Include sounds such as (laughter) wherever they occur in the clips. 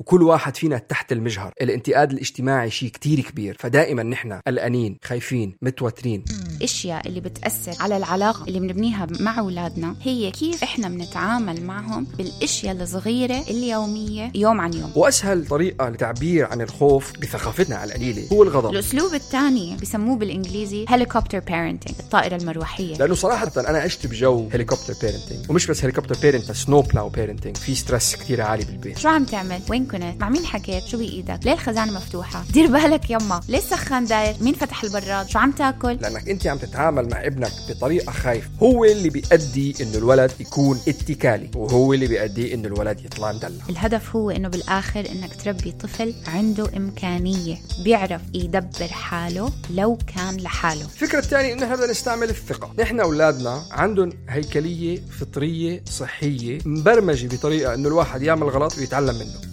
وكل واحد فينا تحت المجهر. الانتقاد الاجتماعي شيء كتير كبير. فدائما نحن قلقانين خايفين متوترين. الأشياء اللي بتأثر على العلاقة اللي بنبنيها مع أولادنا هي كيف إحنا بنتعامل معهم بالأشياء الصغيرة اليومية يوم عن يوم. وأسهل طريقة للتعبير عن الخوف بثقافتنا على القليلة هو الغضب. الأسلوب الثاني بسموه بالإنجليزي helicopter parenting الطائرة المروحية. لأنه صراحة أنا عشت بجو helicopter parenting ومش بس helicopter parenting snow plow parenting في stress كثير عالي بالبيت. شو عم تعمل؟ وين كنت. مع مين حكيت؟ شو بإيدك؟ ليه الخزانة مفتوحة؟ دير بالك يما. ليه السخان داير؟ مين فتح البراد؟ شو عم تاكل؟ لأنك أنت عم تتعامل مع ابنك بطريقة خايفة. هو اللي بيؤدي إنه الولد يكون اتكالي وهو اللي بيؤدي إنه الولد يطلع مدلع. الهدف هو إنه بالآخر إنك تربي طفل عنده إمكانية بيعرف يدبر حاله لو كان لحاله. الفكرة الثانية إنه بدنا نستعمل الثقة، نحن أولادنا عندهم هيكلية فطرية صحية مبرمجة بطريقة إنه الواحد يعمل غلط ويتعلم منه.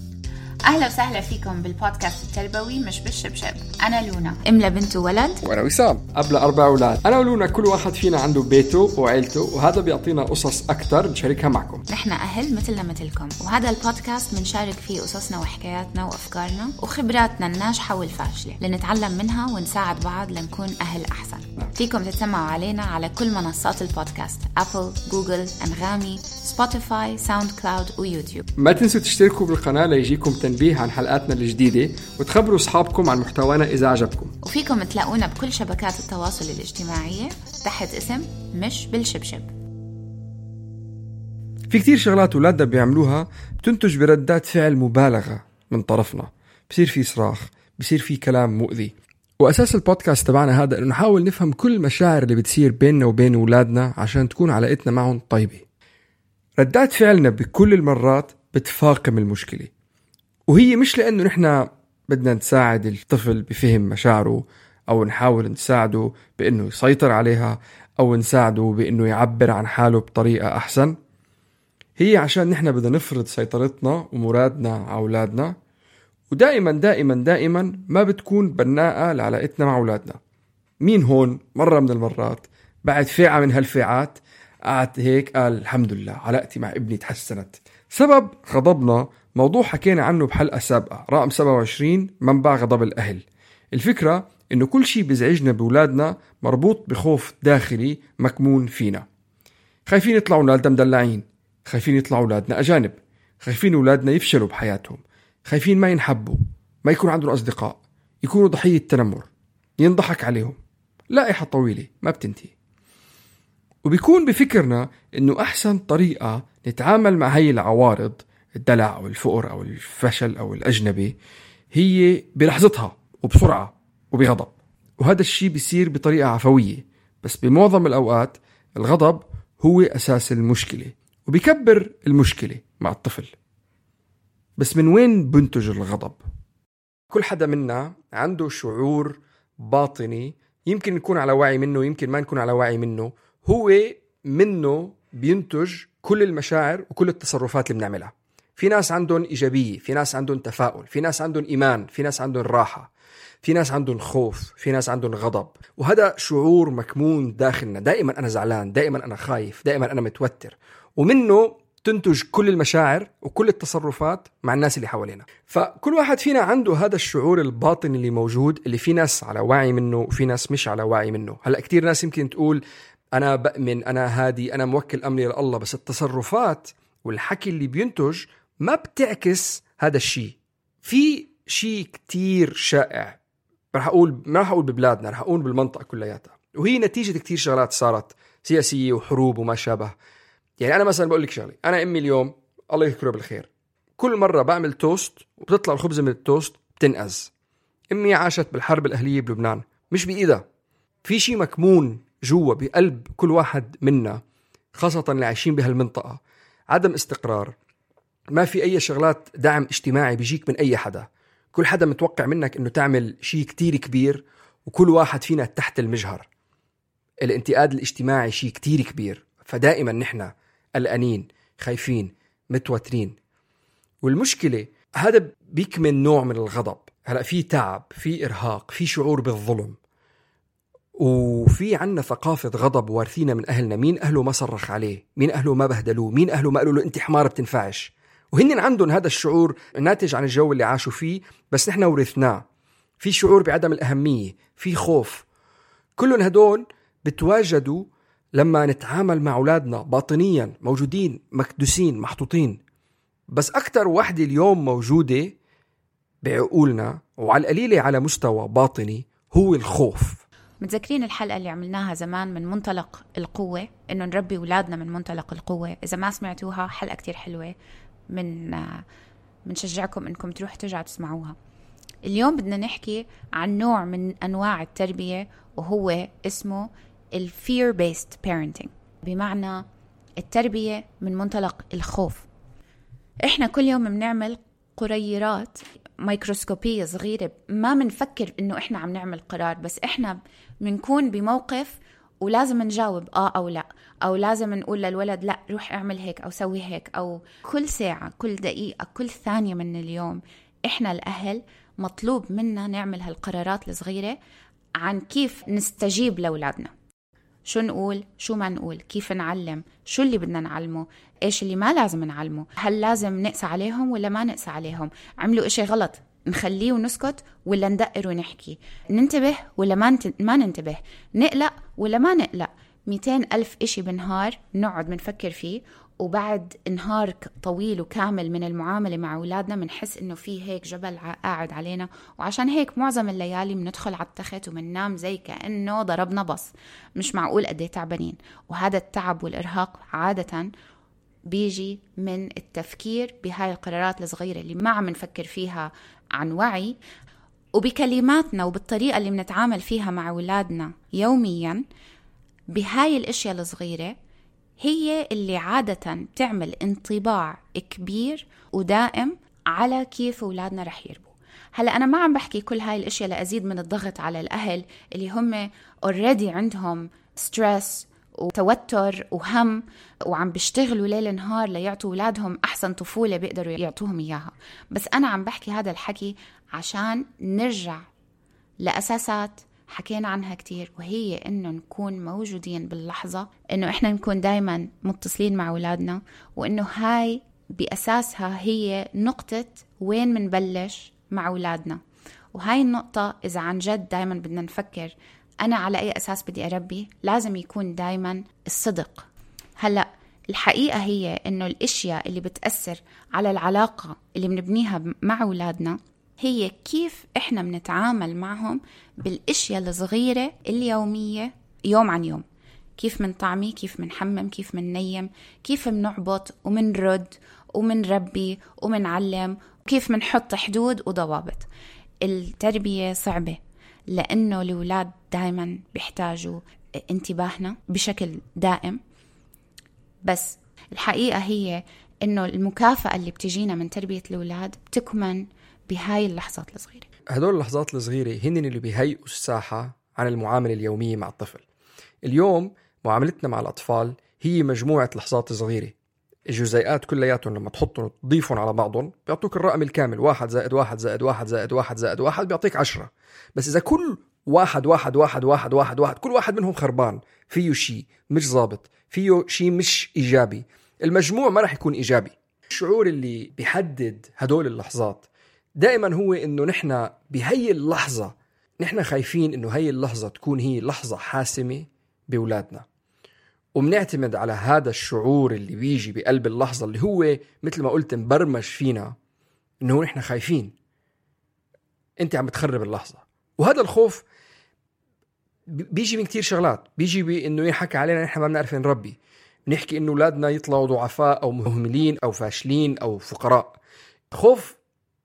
أهلا وسهلا فيكم بالبودكاست التربوي مش بالشبشب. أنا لونا. ام لبنت وولد وأنا وسام. أب لأربع أولاد، أنا ولونا كل واحد فينا عنده بيته وعيلته وهذا بيعطينا قصص أكثر نشاركها معكم. نحن أهل مثلنا مثلكم. وهذا البودكاست بنشارك فيه قصصنا وحكاياتنا وأفكارنا وخبراتنا الناجحة والفاشلة لنتعلم منها ونساعد بعض لنكون أهل أحسن. فيكم تتسمعوا علينا على كل منصات البودكاست Apple Google أنغامي Spotify SoundCloud و YouTube. ما تنسوا تشتركوا بالقناة ليجيكم تنبيه. عن حلقاتنا الجديدة وتخبروا أصحابكم عن محتوانا إذا عجبكم. وفيكم تلاقونا بكل شبكات التواصل الاجتماعية تحت اسم مش بالشبشب. في كتير شغلات اولادنا بيعملوها بتنتج بردات فعل مبالغة من طرفنا. بصير في صراخ بصير في كلام مؤذي. وأساس البودكاست تبعنا هذا إنه نحاول نفهم كل المشاعر اللي بتصير بيننا وبين اولادنا عشان تكون علاقتنا معهم طيبة. ردات فعلنا بكل المرات بتفاقم المشكلة. وهي مش لأنه نحن بدنا نساعد الطفل بفهم مشاعره أو نحاول نساعده بإنه يسيطر عليها أو نساعده بإنه يعبر عن حاله بطريقة أحسن. هي عشان نحن بدنا نفرض سيطرتنا ومرادنا على أولادنا ودائما دائما دائما ما بتكون بناءة لعلاقتنا مع أولادنا. مين هون؟ مرة من المرات. بعد فئة من هالفئات قعد هيك قال الحمد لله علاقتي مع ابني تحسنت. سبب غضبنا موضوع حكينا عنه بحلقة سابقة رقم 27 منبع غضب الأهل الفكرة إنه كل شيء بيزعجنا بولادنا مربوط بخوف داخلي مكمون فينا. خايفين يطلعوا اولادنا مدلعين خايفين يطلعوا أولادنا أجانب خايفين أولادنا يفشلوا بحياتهم خايفين ما ينحبوا ما يكون عندهم أصدقاء يكونوا ضحية تنمر ينضحك عليهم. لائحة طويلة ما بتنتهي. وبيكون بفكرنا إنه أحسن طريقة نتعامل مع هي العوارض الدلع أو الفقر أو الفشل أو الأجنبي هي بلحظتها وبسرعة وبغضب. وهذا الشيء بيصير بطريقة عفوية بس بمعظم الأوقات الغضب هو أساس المشكلة وبيكبر المشكلة مع الطفل. بس من وين بنتج الغضب؟ كل حدا منا عنده شعور باطني يمكن نكون على وعي منه يمكن ما نكون على وعي منه. هو منه بينتج كل المشاعر وكل التصرفات اللي بنعملها. في ناس عندهم إيجابية في ناس عندهم تفاؤل في ناس عندهم إيمان في ناس عندهم راحة في ناس عندهم خوف في ناس عندهم غضب. وهذا شعور مكمون داخلنا. دائما أنا زعلان دائما أنا خايف دائما أنا متوتر. ومنه تنتج كل المشاعر وكل التصرفات مع الناس اللي حوالينا. فكل واحد فينا عنده هذا الشعور الباطني اللي موجود اللي في ناس على وعي منه وفي ناس مش على وعي منه. هلأ كتير ناس يمكن تقول أنا بأمن أنا هادي أنا موكل أمري لله بس التصرفات والحكي اللي بينتج ما بتعكس هذا الشيء. في شيء كتير شائع. رح أقول ما رح أقول ببلادنا رح أقول بالمنطقة كلياتها. وهي نتيجة كتير شغلات صارت سياسية وحروب وما شابه. يعني أنا مثلا بقول لك شغلة. أنا أمي اليوم الله يذكره بالخير. كل مرة بعمل توست وبتطلع الخبزه من التوست بتنقز. أمي عاشت بالحرب الأهلية بلبنان. مش بإيدها. في شيء مكمون جوا بقلب كل واحد منا خاصة اللي عايشين بهالمنطقة. عدم استقرار. ما في أي شغلات دعم اجتماعي بيجيك من أي حدا. كل حدا متوقع منك أنه تعمل شيء كتير كبير وكل واحد فينا تحت المجهر. الانتقاد الاجتماعي شيء كتير كبير. فدائما نحن قلقانين خايفين متوترين. والمشكلة هذا بيكمن نوع من الغضب. هلأ في تعب في إرهاق في شعور بالظلم. وفي عنا ثقافة غضب وارثينا من أهلنا. مين أهله ما صرخ عليه؟ مين أهله ما بهدلوه؟ مين أهله ما قالوا له أنت حمار بتنفعش؟ وهن عندهم هذا الشعور ناتج عن الجو اللي عاشوا فيه بس نحن ورثناه. في شعور بعدم الأهمية في خوف. كلهم هدول بتواجدوا لما نتعامل مع أولادنا باطنيا موجودين مكدوسين محطوطين. بس أكثر وحدة اليوم موجودة بعقولنا وعلى القليلة على مستوى باطني هو الخوف. متذكرين الحلقة اللي عملناها زمان من منطلق القوة؟ إنه نربي أولادنا من منطلق القوة. إذا ما سمعتوها حلقة كتير حلوة. من بنشجعكم إنكم تروحوا ترجعوا تسمعوها. اليوم بدنا نحكي عن نوع من أنواع التربية وهو اسمه ال fear based parenting. بمعنى التربية من منطلق الخوف. إحنا كل يوم بنعمل قريرات ميكروسكوبية صغيرة. ما بنفكر إنه إحنا عم نعمل قرار بس إحنا بنكون بموقف ولازم نجاوب آه أو لا أو لازم نقول للولد لا روح اعمل هيك أو سوي هيك أو كل ساعة كل دقيقة كل ثانية من اليوم إحنا الأهل مطلوب منا نعمل هالقرارات الصغيرة عن كيف نستجيب لأولادنا. شو نقول؟ شو ما نقول؟ كيف نعلم؟ شو اللي بدنا نعلمه؟ إيش اللي ما لازم نعلمه؟ هل لازم نقسى عليهم ولا ما نقسى عليهم؟ عملوا إشي غلط. نخليه ونسكت ولا ندقر ونحكي؟ ننتبه ولا ما. ما ننتبه؟ نقلق ولا ما نقلق؟ 200 ألف إشي بالنهار نقعد بنفكر فيه وبعد نهار طويل وكامل من المعاملة مع أولادنا بنحس إنه في هيك جبل قاعد علينا. وعشان هيك معظم الليالي بندخل على التخت وبننام زي كأنه ضربنا بص. مش معقول قد إيه تعبانين. وهذا التعب والإرهاق عادة بيجي من التفكير بهاي القرارات الصغيرة اللي ما عم نفكر فيها عن وعي وبكلماتنا وبالطريقة اللي بنتعامل فيها مع أولادنا يوميا بهاي الأشياء الصغيرة هي اللي عادة بتعمل انطباع كبير ودائم على كيف أولادنا رح يربوا. هلأ أنا ما عم بحكي كل هاي الأشياء لأزيد من الضغط على الأهل اللي هم already عندهم stress وتوتر وهم وعم بيشتغلوا ليل نهار ليعطوا أولادهم أحسن طفولة بيقدروا يعطوهم إياها. بس أنا عم بحكي هذا الحكي عشان نرجع لأساسات حكينا عنها كتير وهي إنه نكون موجودين باللحظة إنه إحنا نكون دايما متصلين مع أولادنا وإنه هاي بأساسها هي نقطة وين منبلش مع أولادنا. وهاي النقطة إذا عن جد دايما بدنا نفكر أنا على أي أساس بدي أربي؟ لازم يكون دايما الصدق. هلأ الحقيقة هي إنه الأشياء اللي بتأثر على العلاقة اللي بنبنيها مع أولادنا هي كيف إحنا بنتعامل معهم بالأشياء الصغيرة اليومية يوم عن يوم. كيف منطعمي كيف منحمم كيف مننيم كيف منعبط ومنرد ومنربي ومنعلم وكيف منحط حدود وضوابط. التربية صعبة. لأنه الأولاد دائما بيحتاجوا انتباهنا بشكل دائم. بس الحقيقة هي إنه المكافأة اللي بتجينا من تربية الأولاد بتكمن بهاي اللحظات الصغيرة. هدول اللحظات الصغيرة هن اللي بيهيئوا الساحة عن المعاملة اليومية مع الطفل. اليوم معاملتنا مع الأطفال هي مجموعة لحظات صغيرة. الجزيئات كلياتهم لما تحطهم وتضيفهم على بعضهم بيعطوك الرقم الكامل واحد زائد واحد زائد واحد زائد واحد زائد واحد بيعطيك عشرة. بس إذا كل واحد واحد واحد واحد واحد واحد كل واحد منهم خربان فيه شيء مش ظابط فيه شيء مش إيجابي. المجموع ما راح يكون إيجابي. الشعور اللي بيحدد هدول اللحظات دائما هو إنه نحن بهي اللحظة نحن خايفين إنه هي اللحظة تكون هي لحظة حاسمة بأولادنا. وبنعتمد على هذا الشعور اللي بيجي بقلب اللحظة اللي هو مثل ما قلت مبرمج فينا إنه نحن خايفين. أنت عم بتخرب اللحظة. وهذا الخوف بيجي من كتير شغلات. بيجي بانه ينحكى علينا نحن ما بنعرف نربي. بنحكي إنه أولادنا يطلعوا ضعفاء أو مهملين أو فاشلين أو فقراء. خوف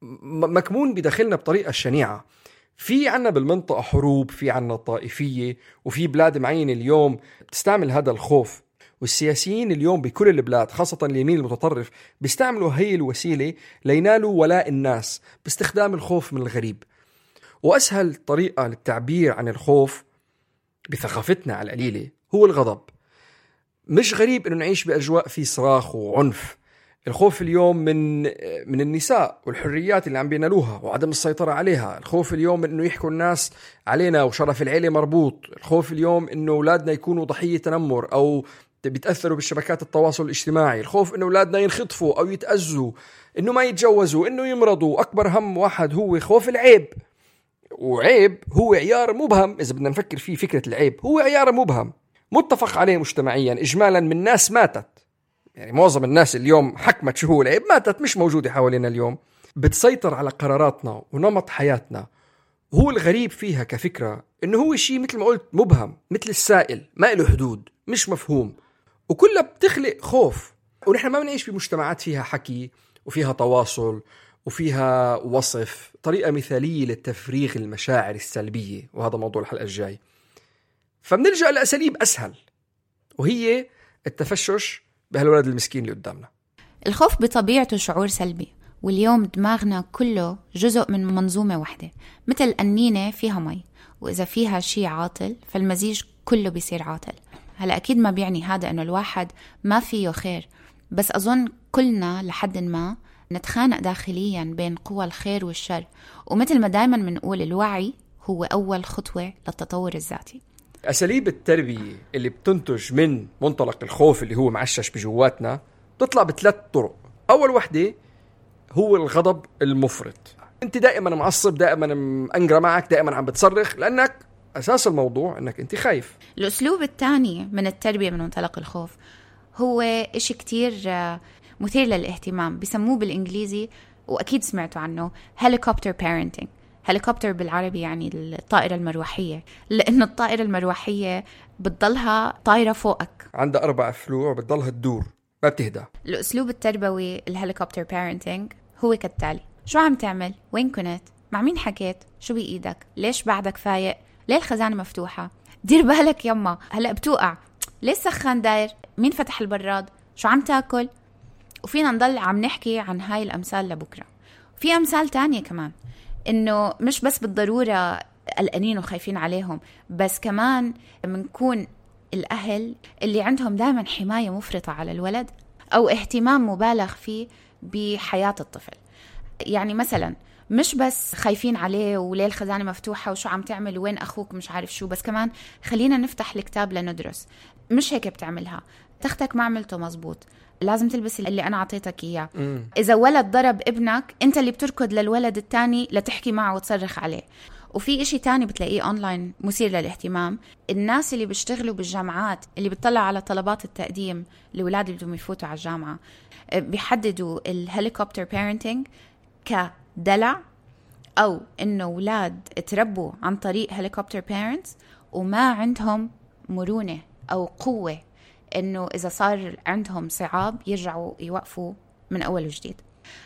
مكمون بداخلنا بطريقة شنيعة. في عنا بالمنطقة حروب في عنا طائفية وفي بلاد معينة اليوم بتستعمل هذا الخوف. والسياسيين اليوم بكل البلاد خاصة اليمين المتطرف بيستعملوا هي الوسيلة لينالوا ولاء الناس باستخدام الخوف من الغريب. وأسهل طريقة للتعبير عن الخوف بثقافتنا على القليلة هو الغضب. مش غريب إنه نعيش بأجواء في صراخ وعنف. الخوف اليوم من من النساء والحريات اللي عم بينالوها وعدم السيطرة عليها. الخوف اليوم من إنه يحكوا الناس علينا وشرف العيلة مربوط. الخوف اليوم إنه أولادنا يكونوا ضحية تنمر أو بيتأثروا بالشبكات التواصل الاجتماعي. الخوف إنه أولادنا ينخطفوا أو يتاذوا إنه ما يتجوزوا إنه يمرضوا. أكبر هم واحد هو خوف العيب. وعيب هو عيار مبهم. إذا بدنا نفكر فيه فكرة العيب هو عيار مبهم. متفق عليه مجتمعيا. اجمالا من ناس ماتت. يعني معظم الناس اليوم حكمت شو هو العيب ماتت مش موجودة حوالينا اليوم. بتسيطر على قراراتنا ونمط حياتنا. هو الغريب فيها كفكرة إنه هو شيء مثل ما قلت مبهم مثل السائل ما له حدود مش مفهوم. وكلها بتخلق خوف. ونحن ما بنعيش بمجتمعات فيها حكي وفيها تواصل وفيها وصف طريقة مثالية للتفريغ المشاعر السلبية وهذا موضوع الحلقة الجاي. فبنلجأ لأساليب أسهل وهي التفشش بهالولد المسكين اللي قدامنا. الخوف بطبيعته شعور سلبي واليوم دماغنا كله جزء من منظومة واحدة مثل قنينة فيها مي وإذا فيها شيء عاطل فالمزيج كله بيصير عاطل. هلا أكيد ما بيعني هذا إنه الواحد ما فيه خير بس أظن كلنا لحد ما نتخانق داخليا بين قوى الخير والشر ومثل ما دايما بنقول الوعي هو أول خطوة للتطور الذاتي. أساليب التربية اللي بتنتج من منطلق الخوف اللي هو معشش بجواتنا بتطلع بثلاث طرق. أول وحدة هو الغضب المفرط. أنت دائما معصب دائما مأنقرة معك دائما عم بتصرخ لأنك أساس الموضوع أنك أنت خايف. الأسلوب الثاني من التربية من منطلق الخوف هو إشي كتير آه، مثير للاهتمام بسموه بالإنجليزي وأكيد سمعتوا عنه helicopter parenting helicopter بالعربي يعني الطائرة المروحية لأنه الطائرة المروحية بتضلها طايرة فوقك عندها أربع فلوع بتضلها تدور ما بتهدى الأسلوب التربوي ال helicopter parenting هو كالتالي شو عم تعمل؟ وين كنت؟ مع مين حكيت؟ شو بإيدك؟ ليش بعدك فايق؟ ليه الخزانة مفتوحة؟ دير بالك يما هلأ بتوقع ليش سخان داير؟ مين فتح البراد؟ شو عم تاكل؟ وفينا نضل عم نحكي عن هاي الأمثال لبكرة في أمثال تانية كمان إنه مش بس بالضرورة قلقانين وخايفين عليهم بس كمان بنكون الأهل اللي عندهم دائما حماية مفرطة على الولد أو اهتمام مبالغ فيه بحياة الطفل. يعني مثلا مش بس خايفين عليه وليه الخزانة مفتوحة وشو عم تعمل وين أخوك مش عارف شو بس كمان خلينا نفتح الكتاب لندرس. مش هيك بتعملها. تختك ما عملته مزبوط. لازم تلبس اللي أنا أعطيتك إياه. إذا ولد ضرب ابنك أنت اللي بتركض للولد الثاني لتحكي معه وتصرخ عليه. وفي إشي تاني بتلاقيه أونلاين مثير للاهتمام. الناس اللي بيشتغلوا بالجامعات اللي بتطلع على طلبات التقديم لأولاد اللي بدهم يفوتوا على الجامعة بيحددوا ال helicopter parenting كدلع أو إنه أولاد تربوا عن طريق helicopter parents وما عندهم مرونة أو قوة إنه إذا صار عندهم صعاب يرجعوا يوقفوا من أول وجديد.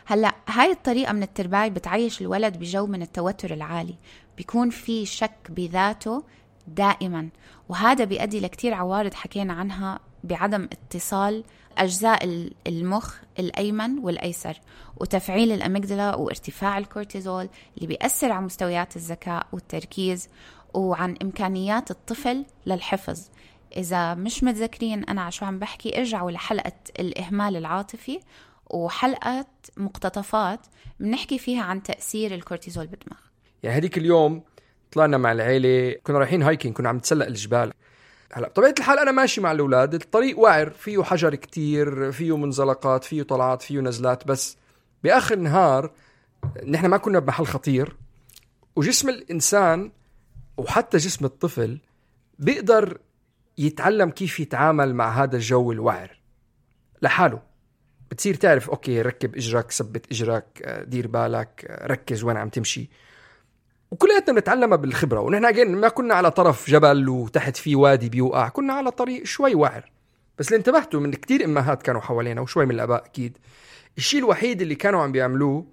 هلأ هاي الطريقة من الترباية بتعيش الولد بجو من التوتر العالي. بيكون في شك بذاته دائما. وهذا بيؤدي لكتير عوارض حكينا عنها بعدم اتصال أجزاء المخ الأيمن والأيسر وتفعيل الأميجدلا وارتفاع الكورتيزول اللي بيأثر على مستويات الذكاء والتركيز وعن إمكانيات الطفل للحفظ. إذا مش متذكرين أنا على شو عم بحكي ارجعوا لحلقة الإهمال العاطفي وحلقة مقتطفات بنحكي فيها عن تأثير الكورتيزول بالدماغ. يعني هذيك اليوم طلعنا مع العيلة كنا رايحين hiking كنا عم نتسلق الجبال. هلا بطبيعة الحال أنا ماشي مع الأولاد الطريق وعر فيه حجر كتير فيه منزلقات فيه طلعات فيه نزلات بس بآخر النهار نحن ما كنا بمحل خطير وجسم الإنسان وحتى جسم الطفل بيقدر يتعلم كيف يتعامل مع هذا الجو الوعر. لحاله. بتصير تعرف okay ركب إجرك ثبت إجرك آه، دير بالك آه، ركز وين عم تمشي. وكلياتنا بنتعلمها بالخبرة. ونحن اجين ما كنا على طرف جبل وتحت في وادي بيوقع كنا على طريق شوي وعر. بس اللي انتبهتوا من كتير إمهات كانوا حوالينا وشوي من الآباء أكيد. الشيء الوحيد اللي كانوا عم بيعملوه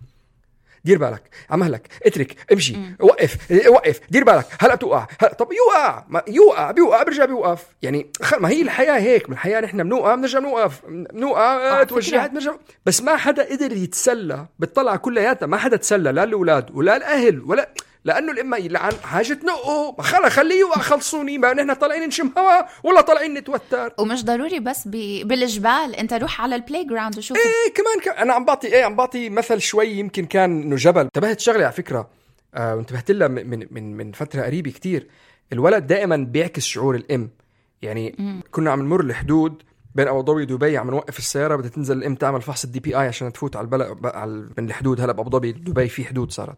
دير بالك على مهلك اترك امشي وقف وقف دير بالك هلا بتوقع هلا طب يوقع ما يوقع بيوقع بيرجع بيوقف. يعني خل ما هي الحياة هيك من الحياة نحن بنوقع بنرجع بنوقف بنوقع توجعت بنرجع. بس ما حدا قدر يتسلى بتطلع كلياتنا ما حدا تسلى لا الأولاد ولا الأهل ولا لأنه الامه يلعن حاجة تنقه خلا خليه خلصوني ما نحن طالعين نشم هوا ولا طالعين نتوتر. ومش ضروري بس ب... بالجبال أنت روح على ال playground وشوف. إيه كمان ك... أنا عم بعطي إيه عم بعطي مثل شوي يمكن كان إنه جبل. انتبهت شغلة على فكرة. آه وانتبهت لها من من من, من فترة قريبة كتير. الولد دائما بيعكس شعور الإم. يعني م. كنا عم نمر الحدود بين أبو ظبي ودبي عم نوقف السيارة. بدها تنزل الإم تعمل فحص ال DPI عشان تفوت على البلد على من الحدود. هلا بأبو ظبي دبي في حدود صارت.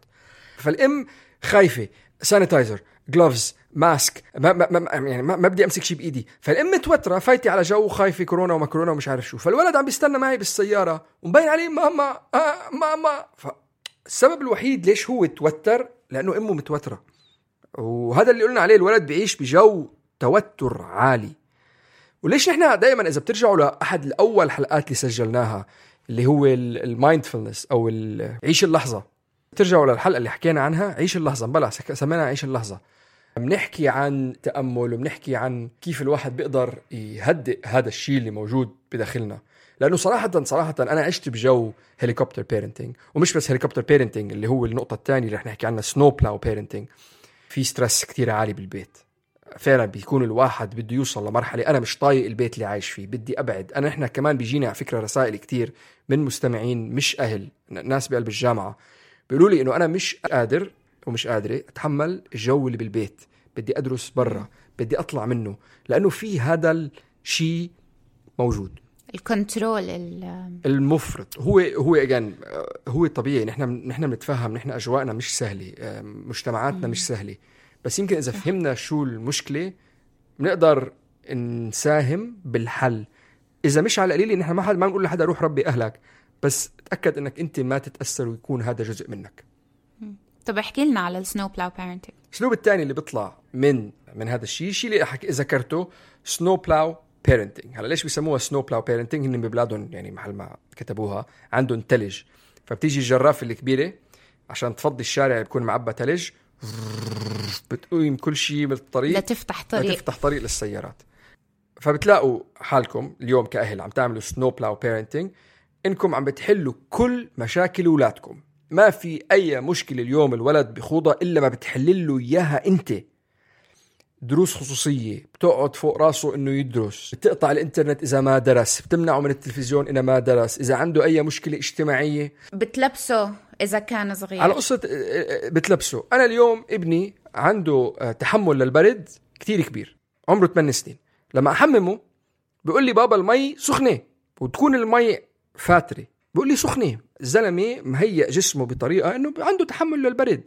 فالإم خايفة sanitizer gloves mask ما, ما, ما يعني ما, ما بدي أمسك شيء بإيدي. فالأم متوترة فايتي على جو خايفه كورونا وما كورونا ومش عارف شو. فالولد عم بيستنى معي بالسيارة ومبين عليه ماما آه ماما. فالسبب الوحيد ليش هو توتر لأنه أمه متوترة. وهذا اللي قلنا عليه الولد بيعيش بجو توتر عالي. وليش نحن دائما إذا بترجعوا لأحد الأول حلقات اللي سجلناها اللي هو ال mindfulness أو عيش اللحظة. ترجعوا للحلقة اللي حكينا عنها. عيش اللحظة. بلا سميناها عيش اللحظة. بنحكي عن تأمل وبنحكي عن كيف الواحد بيقدر يهدئ هذا الشيء اللي موجود بداخلنا. لأنه صراحة صراحة أنا عشت بجو helicopter parenting ومش بس helicopter parenting اللي هو النقطة الثانية اللي رح نحكي عنها snow plow parenting في stress كتير عالي بالبيت. فعلا بيكون الواحد بده يوصل لمرحلة أنا مش طايق البيت اللي عايش فيه. بدي أبعد. أنا إحنا كمان بيجينا على فكرة رسائل كتير من مستمعين مش أهل ناس بقلب الجامعة. بيقولوا لي إنه أنا مش قادر ومش قادرة أتحمل الجو اللي بالبيت. بدي أدرس برا بدي أطلع منه لأنه في هذا الشيء موجود. الكنترول المفرط. هو هو اجان هو طبيعي. نحن نحن بنتفهم نحن أجواءنا مش سهلة مجتمعاتنا مش سهلة. بس يمكن إذا فهمنا شو المشكلة بنقدر نساهم بالحل. إذا مش على القليل نحن ما حد ما نقول لحدا روح ربي أهلك. بس تاكد إنك أنت ما تتأثر ويكون هذا جزء منك. طب احكي لنا على ال snow plow parenting الاسلوب الثاني اللي بيطلع من من هذا الشيء الشيء اللي حك... ذكرته snow plow parenting هلا ليش بيسموها snow plow parenting هن ببلادهم يعني محل ما كتبوها عندهم ثلج فبتيجي الجرافه الكبيره عشان تفضي الشارع بيكون معبى ثلج (laughs) بتقيم كل شيء بالطريق. لتفتح طريق. لتفتح طريق للسيارات. فبتلاقوا حالكم اليوم كأهل عم تعملوا snow plow parenting إنكم عم بتحلوا كل مشاكل اولادكم ما في أي مشكلة اليوم الولد بخوضها إلا ما بتحل له إياها أنت. دروس خصوصية بتقعد فوق راسه إنه يدرس. بتقطع الإنترنت إذا ما درس بتمنعه من التلفزيون إذا ما درس. إذا عنده أي مشكلة اجتماعية. بتلبسه إذا كان صغير. على قصة بتلبسه. أنا اليوم ابني عنده تحمل للبرد كتير كبير. عمره 8 سنين. لما أحممه بيقول لي بابا المي سخنة وتكون المي فاتره بقول لي سخنه الزلمة مهيئ جسمه بطريقة إنه عنده تحمل للبرد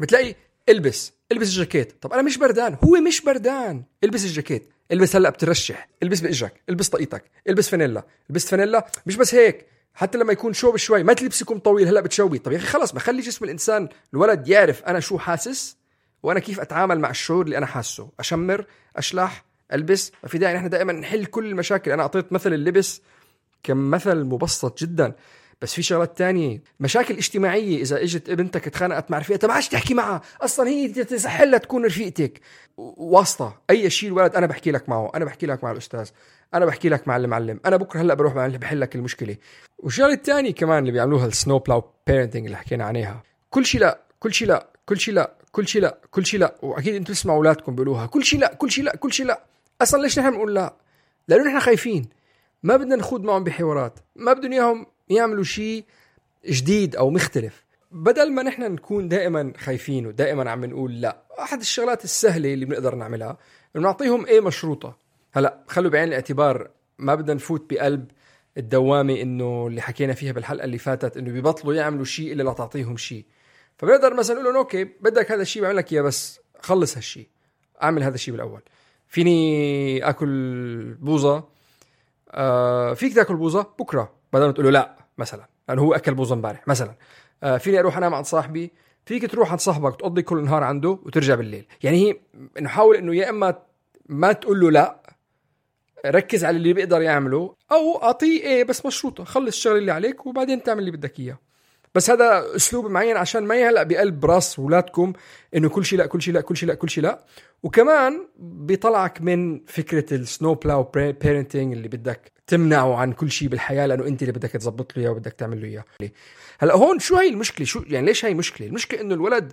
بتلاقي البس البس الجاكيت. طب أنا مش بردان. هو مش بردان. البس الجاكيت. البس هلأ بترشح. البس بإجرك. البس طاقيتك. البس فانيلا. البس فانيلا مش بس هيك. حتى لما يكون شوب شوي. ما تلبس يكون طويل هلأ بتشوي. طب يا أخي خلص ما خلي جسم الإنسان الولد يعرف أنا شو حاسس وأنا كيف أتعامل مع الشعور اللي أنا حاسه. أشمر أشلح ألبس. ما في داعي نحن دائما نحل كل المشاكل. أنا أعطيت مثل اللبس. كمثل مبسط جدا. بس في شغلات تانية. مشاكل اجتماعية إذا إجت بنتك تخانقت مع رفيقتها ما عادش تحكي معها. أصلا هي تسهل تكون رفيقتك. واسطة. أي شيء الولد أنا بحكي لك معه أنا بحكي لك مع الأستاذ أنا بحكي لك مع المعلم أنا بكرة هلأ بروح بحل لك المشكلة. والشغلة الثانية كمان اللي بيعملوها ال snowplow parenting اللي حكينا عليها. كل شيء لا كل شيء لا كل شيء لا كل شيء لا كل شيء لا. وأكيد أنتم تسمعوا أولادكم بيقولوها كل شيء لا كل شيء لا كل شيء لا. أصلا ليش نحن بنقول لا؟ لأنه نحن خايفين. ما بدنا نخوض معهم بحوارات ما بدهم إياهم يعملوا شيء جديد أو مختلف. بدل ما نحن نكون دائما خايفين ودائما عم نقول لا أحد الشغلات السهلة اللي بنقدر نعملها نعطيهم إيه مشروطة. هلا خلوا بعين الاعتبار ما بدنا نفوت بقلب الدوامة إنه اللي حكينا فيها بالحلقة اللي فاتت إنه بيبطلوا يعملوا شيء إلا لتعطيهم شيء. فبنقدر مثلا نقول لهم أوكي بدك هذا الشيء بعمل لك إياه بس خلص هالشيء أعمل هذا الشيء بالأول. فيني آكل بوظه آه فيك تاكل بوظه بكرة بدل ما تقول له لا مثلا لأنه هو أكل بوظه امبارح مثلا. آه فيني أروح أنام عند صاحبي؟ فيك تروح عند صاحبك تقضي كل النهار عنده وترجع بالليل. يعني هي نحاول إنه يا إما ما تقول له لا ركز على اللي بيقدر يعمله أو أعطيه إيه بس مشروطة خلص الشغل اللي عليك وبعدين تعمل اللي بدك إياه. بس هذا أسلوب معين عشان ما يعلق بقلب راس اولادكم إنه كل شيء لا كل شيء لا كل شيء لا كل شيء لا. وكمان بيطلعك من فكرة ال snowplow parenting اللي بدك تمنعه عن كل شيء بالحياة لأنه أنت اللي بدك تظبط له إياه وبدك تعمل له إياه. هلأ هون شو هي المشكلة؟ شو يعني ليش هي مشكله المشكلة إنه الولد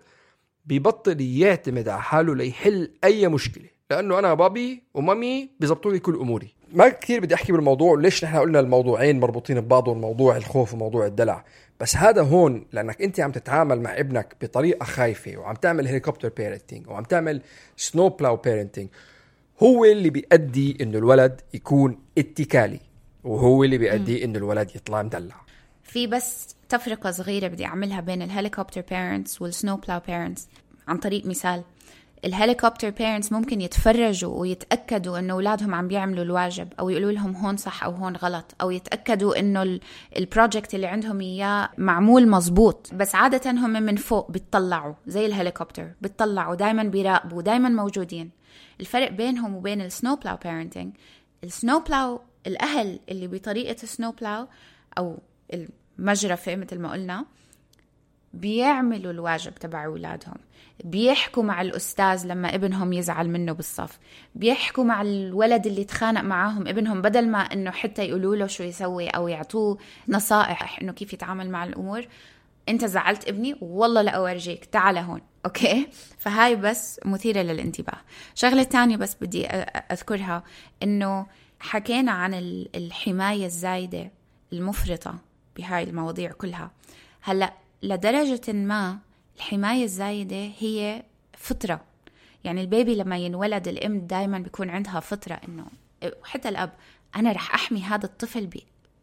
بيبطل يعتمد على حاله ليحل أي مشكلة. لأنه أنا بابي ومامي بيظبطوا لي كل أموري. ما كثير بدي أحكي بالموضوع ليش نحن قلنا الموضوعين مربوطين ببعضهم موضوع الخوف وموضوع الدلع. بس هذا هون لأنك أنت عم تتعامل مع ابنك بطريقة خايفة وعم تعمل helicopter parenting وعم تعمل snowplow parenting هو اللي بيؤدي إنه الولد يكون اتكالي وهو اللي بيؤدي إنه الولد يطلع مدلع. في بس تفرقة صغيرة بدي أعملها بين ال helicopter parents وال snowplow parents عن طريق مثال. ال helicopter parents ممكن يتفرجوا ويتأكدوا إنه أولادهم عم بيعملوا الواجب أو يقولوا لهم هون صح أو هون غلط أو يتأكدوا إنه ال project اللي عندهم إياه معمول مزبوط بس عادة هم من فوق بيطلعوا زي الهليكوبتر بيطلعوا دائما بيراقبوا دائما موجودين. الفرق بينهم وبين ال snowplow parenting ال snowplow الأهل اللي بطريقة ال snowplow أو المجرفه مثل ما قلنا بيعملوا الواجب تبع أولادهم. بيحكوا مع الأستاذ لما ابنهم يزعل منه بالصف. بيحكوا مع الولد اللي تخانق معاهم ابنهم بدل ما إنه حتى يقولوا له شو يسوي أو يعطوه نصائح إنه كيف يتعامل مع الأمور. أنت زعلت ابني؟ والله لأورجيك. تعال هون. okay؟ فهاي بس مثيرة للانتباه. شغلة تانية بس بدي أذكرها إنه حكينا عن الحماية الزايدة المفرطة بهاي المواضيع كلها. هلأ لدرجة ما الحماية الزايدة هي فطرة. يعني البيبي لما ينولد الأم دايما بيكون عندها فطرة إنه حتى الأب أنا رح أحمي هذا الطفل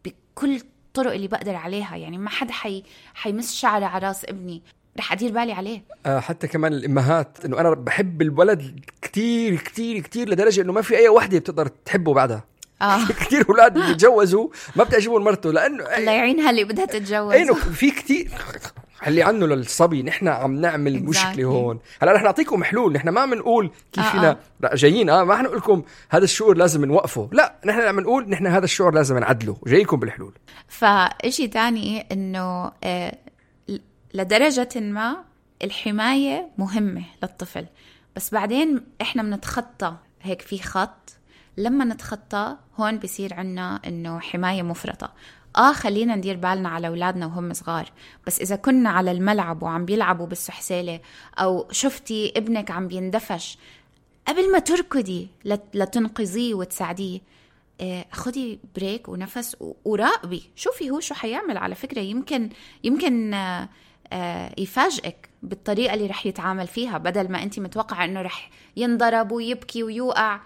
بكل الطرق اللي بقدر عليها. يعني ما حدا حي حيمس شعره على راس ابني. رح أدير بالي عليه. آه حتى كمان الأمهات إنه أنا بحب الولد كتير كتير كتير لدرجة إنه ما في أي وحدة بتقدر تحبه بعدها. آه. (laughs) كثير أولاد بيتجوزوا ما بتعجبهم مرته لأنه الله يعينها اللي بدها تتجوز اينه في كثير خلي عنه للصبي نحن عم نعمل exactly. مشكلة هون هلا رح نعطيكم حلول نحن ما بنقول كيف فينا آه آه. جايين آه ما حنقول لكم هذا الشعور لازم نوقفه لا نحن عم نقول نحن هذا الشعور لازم نعدله جايكم بالحلول فشيء ثاني إنه آه لدرجة ما الحماية مهمة للطفل بس بعدين إحنا بنتخطى هيك في خط لما نتخطى هون بصير عنا إنه حماية مفرطة. آه خلينا ندير بالنا على أولادنا وهم صغار بس إذا كنا على الملعب وعم بيلعبوا بالسحسالة أو شفتي ابنك عم بيندفش قبل ما تركضي لتنقذيه وتساعديه آه، خدي break ونفس وراقبي. شوفي هو شو حيعمل. على فكرة يمكن يمكن آه، آه، يفاجئك بالطريقة اللي رح يتعامل فيها بدل ما انت متوقعة إنه رح ينضرب ويبكي ويوقع.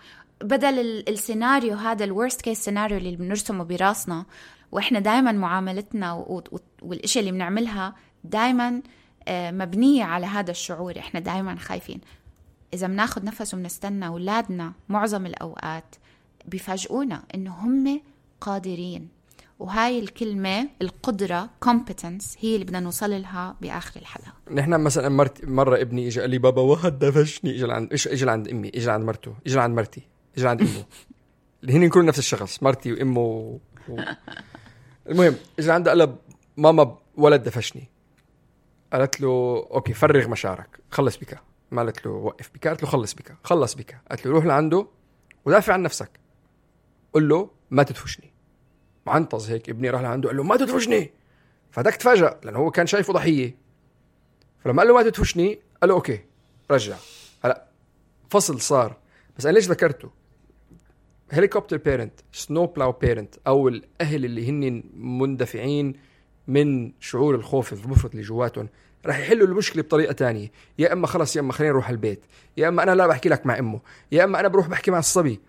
بدل السيناريو هذا ال worst case scenario اللي بنرسمه براسنا وإحنا دائما معاملتنا والاشياء اللي بنعملها دائما آه، مبنية على هذا الشعور. إحنا دائما خايفين. إذا بناخذ نفس وبنستنى أولادنا معظم الأوقات بيفاجئونا إنه هم قادرين. وهاي الكلمة القدرة competence هي اللي بدنا نوصل لها بآخر الحلقة. نحن مثلا مرة ابني اجى قال لي بابا واحد دفشني اجى لعند اجى لعند أمي اجى لعند مرته اجى لعند مرتي. اجى لعند أمه. اللي هن كلهم نفس الشخص مرتي وأمه و... و... المهم اجى لعندها قال ماما ولد دفشني. قالت له أوكي فرغ مشاعرك خلص بك ما قالت له وقف بك قالت له خلص بك خلص بك قالت له روح لعنده ودافع عن نفسك. قل له ما تدفشني. معنطز هيك ابني راح لعنده. قال له ما تدفشني. فهداك تفاجأ لأنه هو كان شايفه ضحيه فلما قال له ما تدفشني. قال له أوكي رجع. هلا فصل صار. بس أنا ليش ذكرته؟ هليكوبتر بيرنت سنو بلاو بيرنت أو الأهل اللي هن مندفعين من شعور الخوف المفرط اللي جواتهم رح يحلوا المشكلة بطريقة تانية. يا إما خلص يا إما خلينا نروح البيت. يا إما أنا لا بحكي لك مع أمه. يا إما أنا بروح بحكي مع الصبي.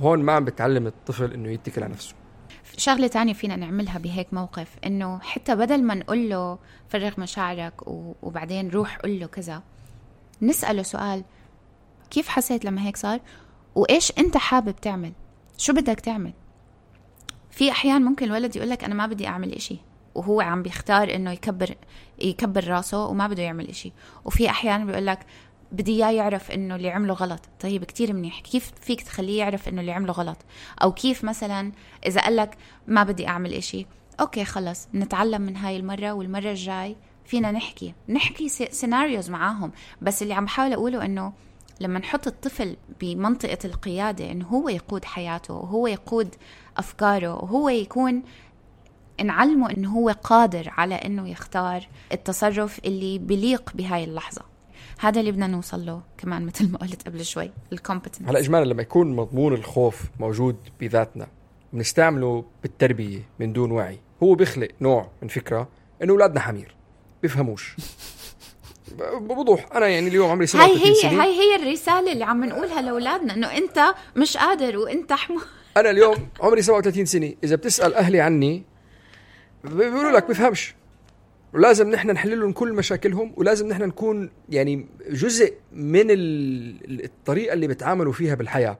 هون ما عم بتعلم الطفل إنه يتكل على نفسه. شغلة تانية فينا نعملها بهيك موقف إنه حتى بدل ما نقول له فرغ مشاعرك وبعدين روح قل له كذا نسأله سؤال كيف حسيت لما هيك صار؟ وإيش أنت حابب تعمل؟ شو بدك تعمل؟ في أحيان ممكن الولد يقول لك أنا ما بدي أعمل إشي وهو عم بيختار إنه يكبر يكبر راسه وما بده يعمل إشي. وفي أحيان بيقول لك بدي إياه يعرف إنه اللي عمله غلط. طيب كتير منيح. كيف فيك تخليه يعرف إنه اللي عمله غلط؟ أو كيف مثلا إذا قال لك ما بدي أعمل إشي okay خلص نتعلم من هاي المرة والمرة الجاي فينا نحكي. نحكي scenarios معاهم. بس اللي عم بحاول أقوله إنه لما نحط الطفل بمنطقة القيادة إنه هو يقود حياته وهو يقود أفكاره وهو يكون نعلمه إنه هو قادر على إنه يختار التصرف اللي بليق بهاي اللحظة. هذا اللي بدنا نوصل له كمان مثل ما قلت قبل شوي الكومبتنس هلا اجمالا لما يكون مضمون الخوف موجود بذاتنا بنستعمله بالتربية من دون وعي. هو بيخلق نوع من فكرة إنه أولادنا حمير بيفهموش. بوضوح. أنا يعني اليوم عمري 37 هاي هي سنه هاي هي الرسالة اللي عم نقولها لأولادنا إنه أنت مش قادر وأنت حمار (laughs) أنا اليوم عمري 37 سنة. إذا بتسأل أهلي عني بيقولوا لك بفهمش. ولازم نحن نحل لهم كل مشاكلهم ولازم نحن نكون يعني جزء من الطريقة اللي بتعاملوا فيها بالحياة.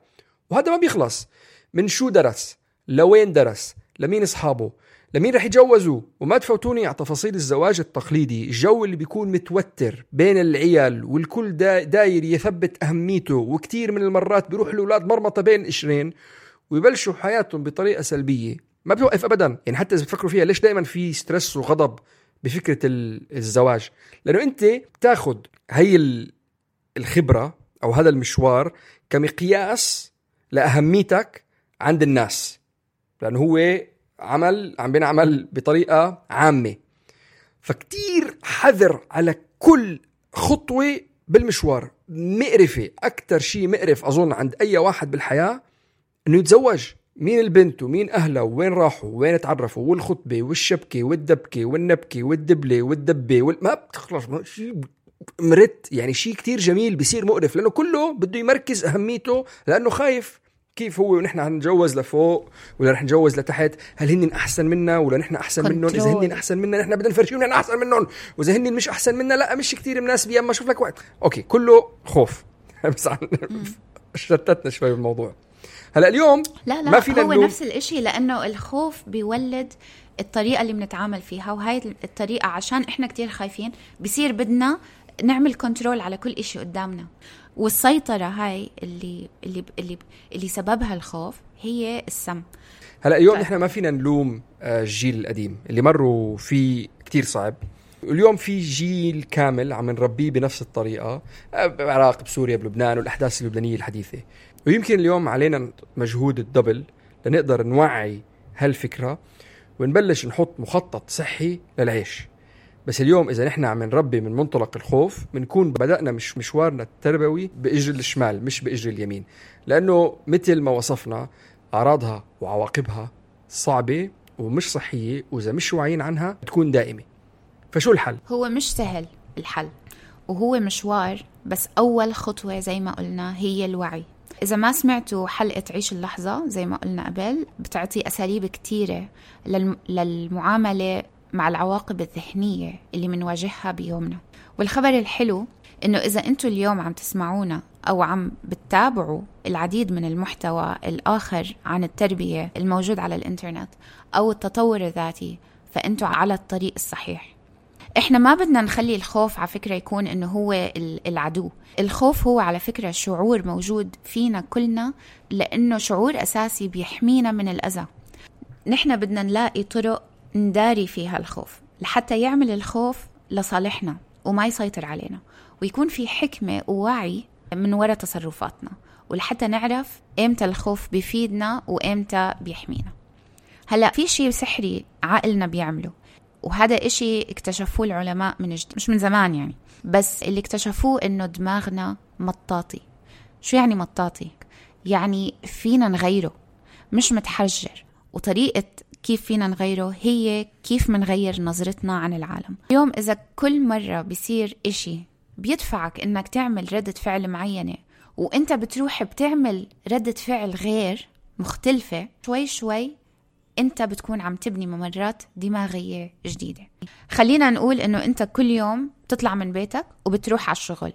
وهذا ما بيخلص. من شو درس؟ لوين درس؟ لمين أصحابه؟ لمين رح يتجوزوا؟ وما تفوتوني على تفاصيل الزواج التقليدي الجو اللي بيكون متوتر بين العيال والكل دا داير يثبت أهميته وكتير من المرات بيروح الأولاد مرمطة بين قشرين ويبلشوا حياتهم بطريقة سلبية. ما بيوقف أبدا. يعني حتى إذا بتفكروا فيها ليش دائما في stress وغضب بفكرة الزواج؟ لأنه أنت بتاخد هي الخبرة أو هذا المشوار كمقياس لأهميتك عند الناس. لأنه هو عمل عم بينعمل بطريقة عامة. فكتير حذر على كل خطوة بالمشوار. مقرفة أكثر شيء مقرف أظن عند أي واحد بالحياة إنه يتزوج. مين البنت ومين اهلها وين راحوا وين تعرفوا والخطبة والشبكة والدبكة والنبكة والدبلة والدبة وال... ما بتخلص شيء مرت. يعني شيء كتير جميل بصير مقرف لأنه كله بده يمركز أهميته لأنه خايف. كيف هو ونحن حنتجوز لفوق ولا رح نتجوز لتحت؟ هل هن أحسن منا ولا نحن أحسن منهم؟ إذا هن أحسن منا نحن بدنا نفرجيهم نحن أحسن منهم. وإذا هن مش أحسن منا لا مش كثير مناسبة. أما أشوف لك وقت. okay كله خوف. (laughs) بس شتتنا شوي بالموضوع. هلا اليوم لا لا ما فينا هو نفس الإشي لأنه الخوف بيولد الطريقة اللي بنتعامل فيها وهي الطريقة عشان إحنا كتير خايفين بصير بدنا نعمل control على كل إشي قدامنا. والسيطرة هاي اللي اللي اللي اللي سببها الخوف هي السم. هلا اليوم طيب. نحن ما فينا نلوم آه، الجيل القديم اللي مروا فيه كتير صعب. اليوم في جيل كامل عم نربيه بنفس الطريقة آه، بعراق بسوريا بلبنان والأحداث اللبنانية الحديثة. ويمكن اليوم علينا مجهود الدبل لنقدر نوعي هالفكرة ونبلش نحط مخطط صحي للعيش. بس اليوم إذا نحن عم نربي من منطلق الخوف بنكون بدأنا مش مشوارنا التربوي باجر الشمال مش باجر اليمين. لأنه مثل ما وصفنا أعراضها وعواقبها صعبة ومش صحية وإذا مش واعيين عنها بتكون دائمة. فشو الحل؟ هو مش سهل الحل وهو مشوار بس أول خطوة زي ما قلنا هي الوعي. إذا ما سمعتوا حلقة عيش اللحظة زي ما قلنا قبل بتعطي أساليب كتيرة للمعاملة مع العواقب الذهنية اللي منواجهها بيومنا. والخبر الحلو إنه إذا أنتوا اليوم عم تسمعونا أو عم بتتابعوا العديد من المحتوى الآخر عن التربية الموجود على الإنترنت أو التطور الذاتي فأنتوا على الطريق الصحيح. إحنا ما بدنا نخلي الخوف على فكرة يكون إنه هو العدو. الخوف هو على فكرة شعور موجود فينا كلنا لأنه شعور أساسي بيحمينا من الأذى. نحن بدنا نلاقي طرق نداري فيها الخوف. لحتى يعمل الخوف لصالحنا وما يسيطر علينا. ويكون في حكمة ووعي من وراء تصرفاتنا. ولحتى نعرف إمتى الخوف بيفيدنا وإمتى بيحمينا. هلا في شيء سحري عقلنا بيعمله. وهذا إشي اكتشفوه العلماء من جد مش من زمان يعني. بس اللي اكتشفوه إنه دماغنا مطاطي. شو يعني مطاطي؟ يعني فينا نغيره. مش متحجر. وطريقة كيف فينا نغيره؟ هي كيف منغير نظرتنا عن العالم. اليوم إذا كل مرة بيصير إشي بيدفعك إنك تعمل ردة فعل معينة وإنت بتروح بتعمل ردة فعل غير مختلفة شوي شوي إنت بتكون عم تبني ممرات دماغية جديدة. خلينا نقول إنه إنت كل يوم بتطلع من بيتك وبتروح على الشغل.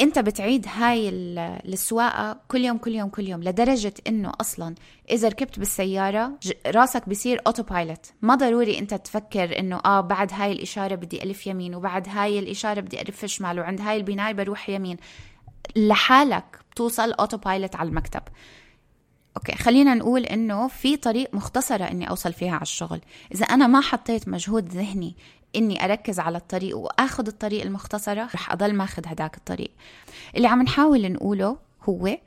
انت بتعيد هاي ال- السواقة كل يوم كل يوم كل يوم لدرجة إنه أصلا إذا ركبت بالسيارة راسك بصير autopilot ما ضروري أنت تفكر إنه آه بعد هاي الإشارة بدي ألف يمين وبعد هاي الإشارة بدي ألف شمال وعند هاي البنايه بروح يمين. لحالك بتوصل autopilot على المكتب. okay خلينا نقول إنه في طريق مختصرة إني أوصل فيها على الشغل. إذا أنا ما حطيت مجهود ذهني إني أركز على الطريق وأخذ الطريق المختصرة رح أضل ماخذ هداك الطريق. اللي عم نحاول نقوله هو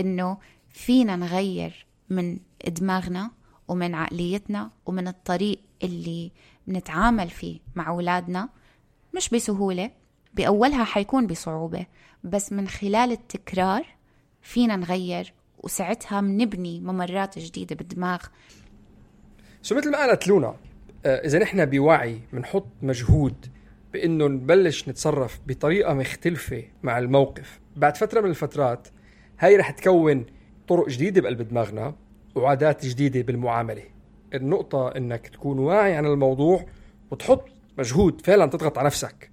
إنه فينا نغير من دماغنا ومن عقليتنا ومن الطريق اللي بنتعامل فيه مع أولادنا مش بسهولة بأولها حيكون بصعوبة بس من خلال التكرار فينا نغير وساعتها بنبني ممرات جديدة بالدماغ. سو مثل ما قالت لونا؟ إذا نحن بوعي بنحط مجهود بإنه نبلش نتصرف بطريقة مختلفة مع الموقف. بعد فترة من الفترات هاي رح تكون طرق جديدة بقلب دماغنا وعادات جديدة بالمعاملة. النقطة إنك تكون واعي عن الموضوع وتحط مجهود فعلا تضغط على نفسك.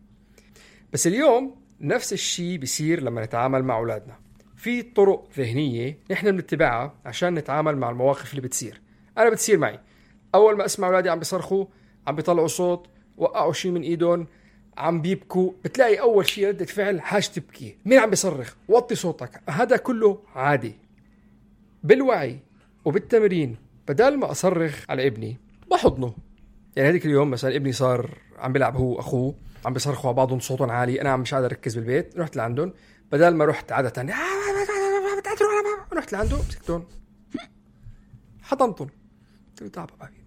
بس اليوم نفس الشيء بيصير لما نتعامل مع أولادنا. في طرق ذهنية نحن بنتبعها عشان نتعامل مع المواقف اللي بتصير. أنا بتصير معي. اول ما اسمع اولادي عم بيصرخوا عم بيطلعوا صوت وقعوا شيء من ايدهم عم بيبكوا بتلاقي اول شيء ردة فعل حاج تبكي مين عم بيصرخ وطي صوتك هذا كله عادي بالوعي وبالتمرين بدل ما اصرخ على ابني بحضنه يعني هذيك اليوم مثلا ابني صار عم بيلعب هو واخوه عم بيصرخوا على بعضهم صوتهم عالي أنا عم مش قادر اركز بالبيت رحت لعندهم بدل ما رحت عادة رحت لعنده مسكتهم حضنتهم قلت له تعال بابا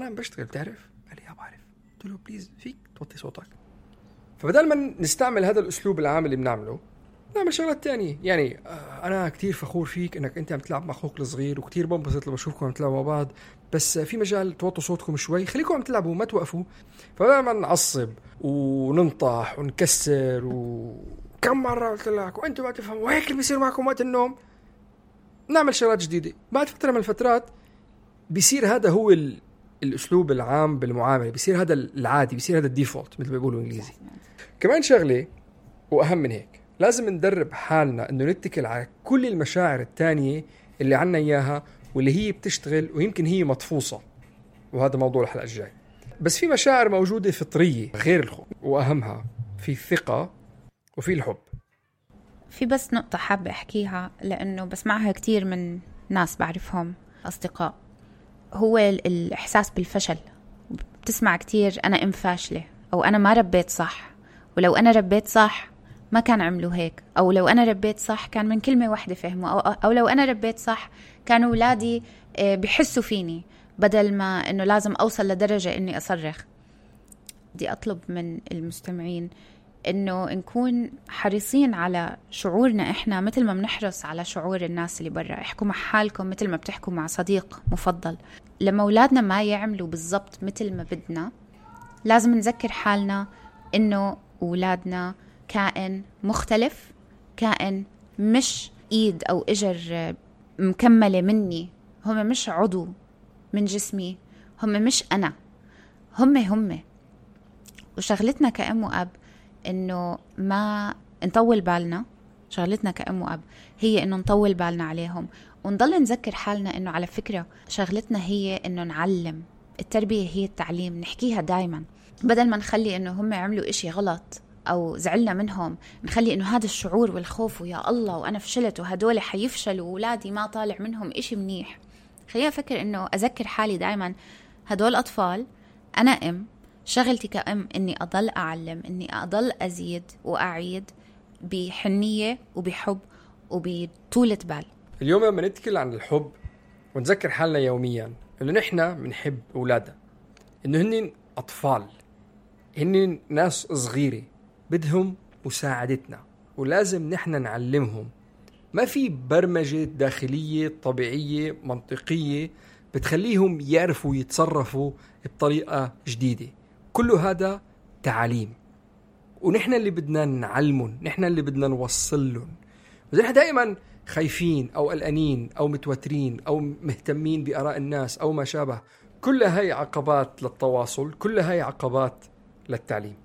أنا عم بشتغل بتعرف؟ قال لي يا بعرف. قلت له بليز فيك توطي صوتك. فبدل ما نستعمل هذا الأسلوب العام اللي بنعمله نعمل شغلات تانية. يعني آه، أنا كتير فخور فيك إنك أنت عم تلعب مع أخوك الصغير وكتير بنبسط لما اشوفكم عم تلعبوا مع بعض. بس في مجال توطوا صوتكم شوي خليكم عم تلعبوا ما توقفوا. فبدل ما نعصب وننطح ونكسر وكم مرة قلت لك؟ وأنتم ما تفهموا. وهيك اللي بيصير معكم وقت النوم. نعمل شغلات جديدة. بعد فترة من الفترات بيصير هذا هو ال... الأسلوب العام بالمعاملة. بيصير هذا العادي بيصير هذا الديفولت مثل ما بيقولوا إنجليزي. كمان شغلة وأهم من هيك لازم ندرب حالنا إنه نتكل على كل المشاعر التانية اللي عنا إياها واللي هي بتشتغل ويمكن هي مطفوصه وهذا موضوع الحلقة الجاي بس في مشاعر موجودة فطرية غير الخوف وأهمها في الثقة وفي الحب. في بس نقطة حابة أحكيها لأنه بسمعها كتير من ناس بعرفهم أصدقاء. هو ال- الإحساس بالفشل. بتسمع كتير أنا أم فاشلة أو أنا ما ربيت صح. ولو أنا ربيت صح ما كان عملوا هيك. أو لو أنا ربيت صح كان من كلمة واحدة فهموا. أو, أو لو أنا ربيت صح كانوا أولادي آه، بحسوا فيني بدل ما إنه لازم أوصل لدرجة إني أصرخ. بدي أطلب من المستمعين إنه نكون حريصين على شعورنا إحنا مثل ما بنحرص على شعور الناس اللي برا. احكوا مع حالكم مثل ما بتحكوا مع صديق مفضل. لما أولادنا ما يعملوا بالضبط مثل ما بدنا لازم نذكر حالنا إنه أولادنا كائن مختلف كائن مش إيد أو إجر مكملة مني. هم مش عضو من جسمي هم مش أنا. هم هم. وشغلتنا كأم وأب إنه ما نطول بالنا شغلتنا كأم وأب هي إنه نطول بالنا عليهم. ونضل نذكر حالنا إنه على فكرة شغلتنا هي إنه نعلم. التربية هي التعليم نحكيها دايما. بدل ما نخلي إنه هم عملوا إشي غلط أو زعلنا منهم نخلي إنه هذا الشعور والخوف ويا الله وأنا فشلت وهدول حيفشلوا وأولادي ما طالع منهم إشي منيح. خليني أفكر إنه أذكر حالي دايما. هدول أطفال أنا أم شغلتي كأم إني أضل أعلم إني أضل أزيد وأعيد بحنية وبحب وبطولة بال. اليوم لما نتكل عن الحب ونذكر حالنا يوميا إنه نحن بنحب أولادنا إنه هن أطفال هن ناس صغيرة بدهم مساعدتنا ولازم نحن نعلمهم. ما في برمجة داخلية طبيعية منطقية بتخليهم يعرفوا يتصرفوا بطريقة جديدة. كله هذا تعاليم ونحن اللي بدنا نعلمهم نحن اللي بدنا نوصل لهم بس نحن دائما خايفين أو قلقانين أو متوترين أو مهتمين بآراء الناس أو ما شابه. كل هاي عقبات للتواصل كل هاي عقبات للتعليم.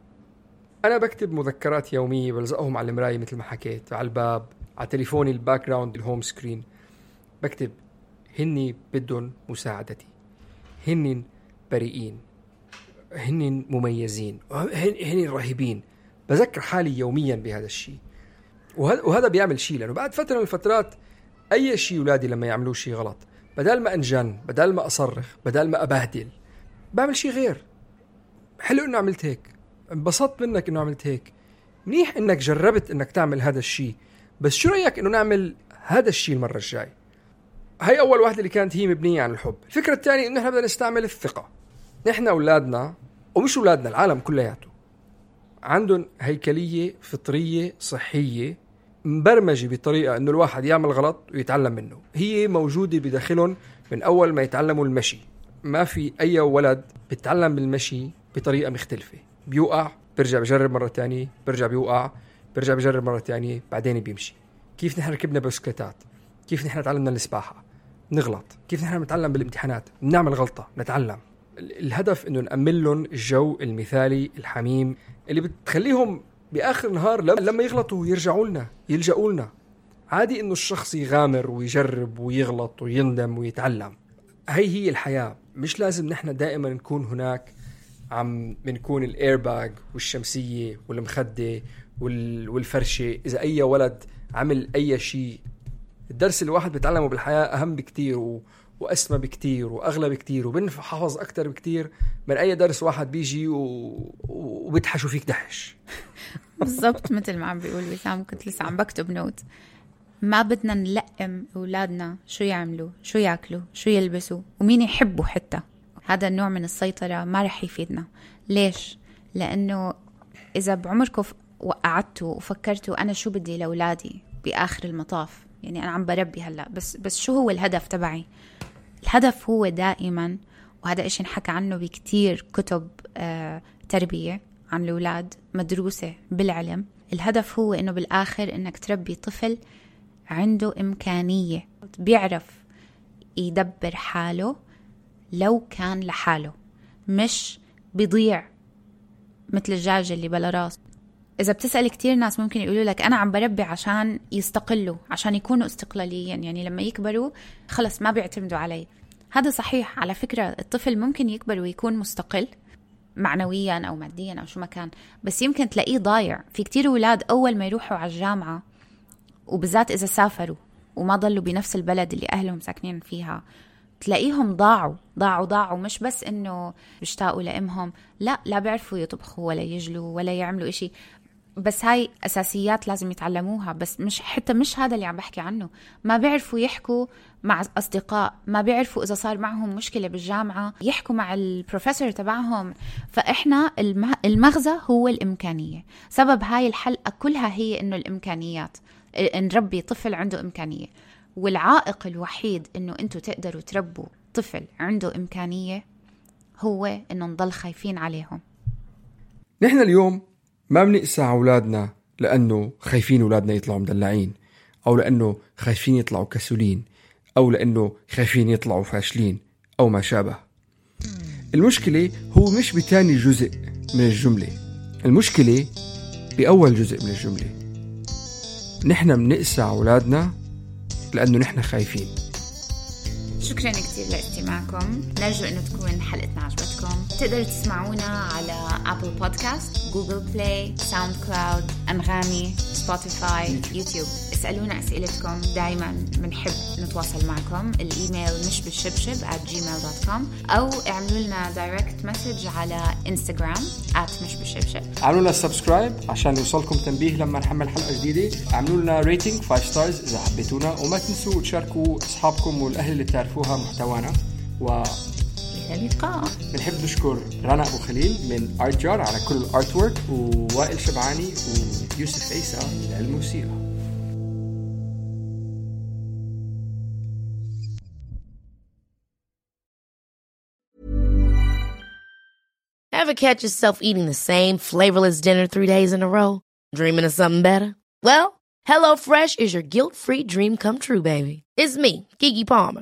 أنا بكتب مذكرات يومية بلزقهم على المراية مثل ما حكيت على الباب على تليفوني ال background ال home screen. بكتب هني بدهم مساعدتي. هن بريئين. هن مميزين هن رهيبين. بذكر حالي يوميا بهذا الشيء. وهذا بيعمل شيء لأنه بعد فترة من الفترات أي شيء أولادي لما يعملوا شيء غلط بدل ما أنجن بدل ما أصرخ بدل ما أبهدل بعمل شيء غير. حلو إنه عملت هيك. انبسطت منك إنه عملت هيك. منيح إنك جربت إنك تعمل هذا الشيء. بس شو رأيك إنه نعمل هذا الشيء المرة الجاي؟ هي أول واحدة اللي كانت هي مبنية عن الحب. الفكرة الثانية إنه إحنا بدنا نستعمل الثقة. نحن أولادنا ومش أولادنا العالم كلياته. عندهم هيكلية فطرية صحية مبرمجة بطريقة إنه الواحد يعمل غلط ويتعلم منه. هي موجودة بداخلهم من أول ما يتعلموا المشي. ما في أي ولد بيتعلم بالمشي بطريقة مختلفة. بيوقع بيرجع بجرب مرة ثانية بيرجع بيوقع بيرجع بجرب مرة ثانية بعدين بيمشي. كيف نحن ركبنا بسكليتات كيف نحن تعلمنا السباحة؟ نغلط. كيف نحن نتعلم بالامتحانات؟ نعمل غلطة نتعلم. الهدف إنه نأمن لهم الجو المثالي الحميم اللي بتخليهم بآخر النهار لما يغلطوا يرجعوا لنا يلجأوا لنا. عادي إنه الشخص يغامر ويجرب ويغلط ويندم ويتعلم. هي هي الحياة. مش لازم نحن دائما نكون هناك عم بنكون الايرباج والشمسية والمخدة والفرشة. إذا أي ولد عمل أي شيء الدرس الواحد بيتعلمه بالحياة أهم بكتير. وأسمى بكتير وأغلى بكتير وبنحفظ أكثر بكتير من أي درس واحد بيجي و... وبيدحشوا فيك دحش (laughs) بالضبط مثل ما عم بيقول وسام كنت لسه عم بكتب نوت ما بدنا نلقم أولادنا شو يعملوا شو ياكلوا شو يلبسوا ومين يحبوا حتى هذا النوع من السيطرة ما رح يفيدنا ليش؟ لأنه إذا بعمركم وقعدتوا وفكرتوا أنا شو بدي لأولادي بآخر المطاف يعني أنا عم بربي هلأ بس بس شو هو الهدف تبعي؟ الهدف هو دائما وهذا إشي انحكى عنه بكتير كتب آه تربية عن الأولاد مدروسة بالعلم. الهدف هو إنه بالآخر إنك تربي طفل عنده إمكانية بيعرف يدبر حاله لو كان لحاله مش بيضيع مثل الدجاجة اللي بلا رأس. إذا بتسأل كتير ناس ممكن يقولوا لك أنا عم بربي عشان يستقلوا عشان يكونوا استقلاليين يعني لما يكبروا خلص ما بيعتمدوا علي. هذا صحيح. على فكرة الطفل ممكن يكبر ويكون مستقل معنويا أو ماديا أو شو ما كان بس يمكن تلاقيه ضايع. في كتير أولاد أول ما يروحوا على الجامعة وبالذات إذا سافروا وما ضلوا بنفس البلد اللي أهلهم ساكنين فيها تلاقيهم ضاعوا ضاعوا ضاعوا. مش بس إنه بيشتاقوا لأمهم لا لا بيعرفوا يطبخوا ولا يجلوا ولا يعملوا إشي. بس هاي أساسيات لازم يتعلموها بس مش حتى مش هذا اللي عم بحكي عنه. ما بيعرفوا يحكوا مع أصدقاء ما بيعرفوا إذا صار معهم مشكلة بالجامعة يحكوا مع البروفيسور تبعهم. فإحنا المغزى هو الإمكانية. سبب هاي الحلقة كلها هي إنه الإمكانيات. نربي طفل عنده إمكانية. والعائق الوحيد إنه أنتم تقدروا تربوا طفل عنده إمكانية هو إنه نضل خايفين عليهم. نحن اليوم ما بنقسى على أولادنا لأنه خايفين أولادنا يطلعوا مدلعين أو لأنه خايفين يطلعوا كسولين أو لأنه خايفين يطلعوا فاشلين أو ما شابه. المشكلة هو مش بثاني جزء من الجملة. المشكلة بأول جزء من الجملة. نحن بنقسى على أولادنا لأنه نحن خايفين. شكرا كثير لاستماعكم. نرجو إنه تكون حلقتنا عجبتكم تقدروا تسمعونا على Apple Podcasts Google Play SoundCloud Anghami Spotify YouTube اسألونا أسئلتكم. دائما بنحب نتواصل معكم. الإيميل مش بالشبشب at gmail.com أو اعملوا لنا direct message على Instagram at مش بالشبشب اعملوا لنا subscribe عشان يوصلكم تنبيه لما نحمل حلقة جديدة. اعملوا لنا rating 5 stars إذا حبيتونا. وما تنسوا تشاركوا أصحابكم والأهل اللي بتعرفوها محتوانا و اللقاء بنحب نشكر رنا ابو خليل من ارت جار على كل ال artwork ووائل شبعاني ويوسف عيسى للموسيقى Ever catch yourself eating the same flavorless dinner three days in a row? Dreaming of something better? Well, HelloFresh is your guilt-free dream come true, baby. It's me, Kiki Palmer.